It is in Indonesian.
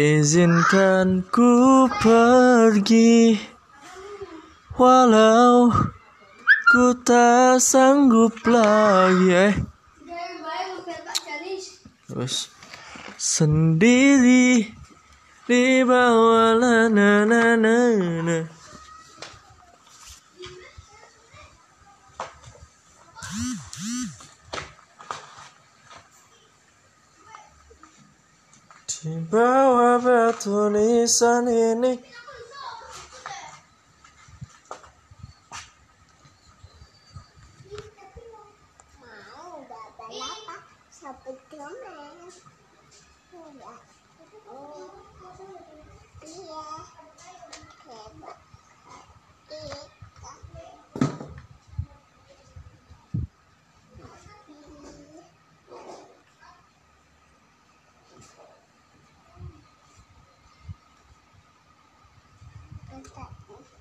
Izinkan ku pergi Walau ku tak sanggup lagi eh. Terus Sendiri Di bawah la na na na na Di bawah batu nisan ini. Mau bapak apa どうですか?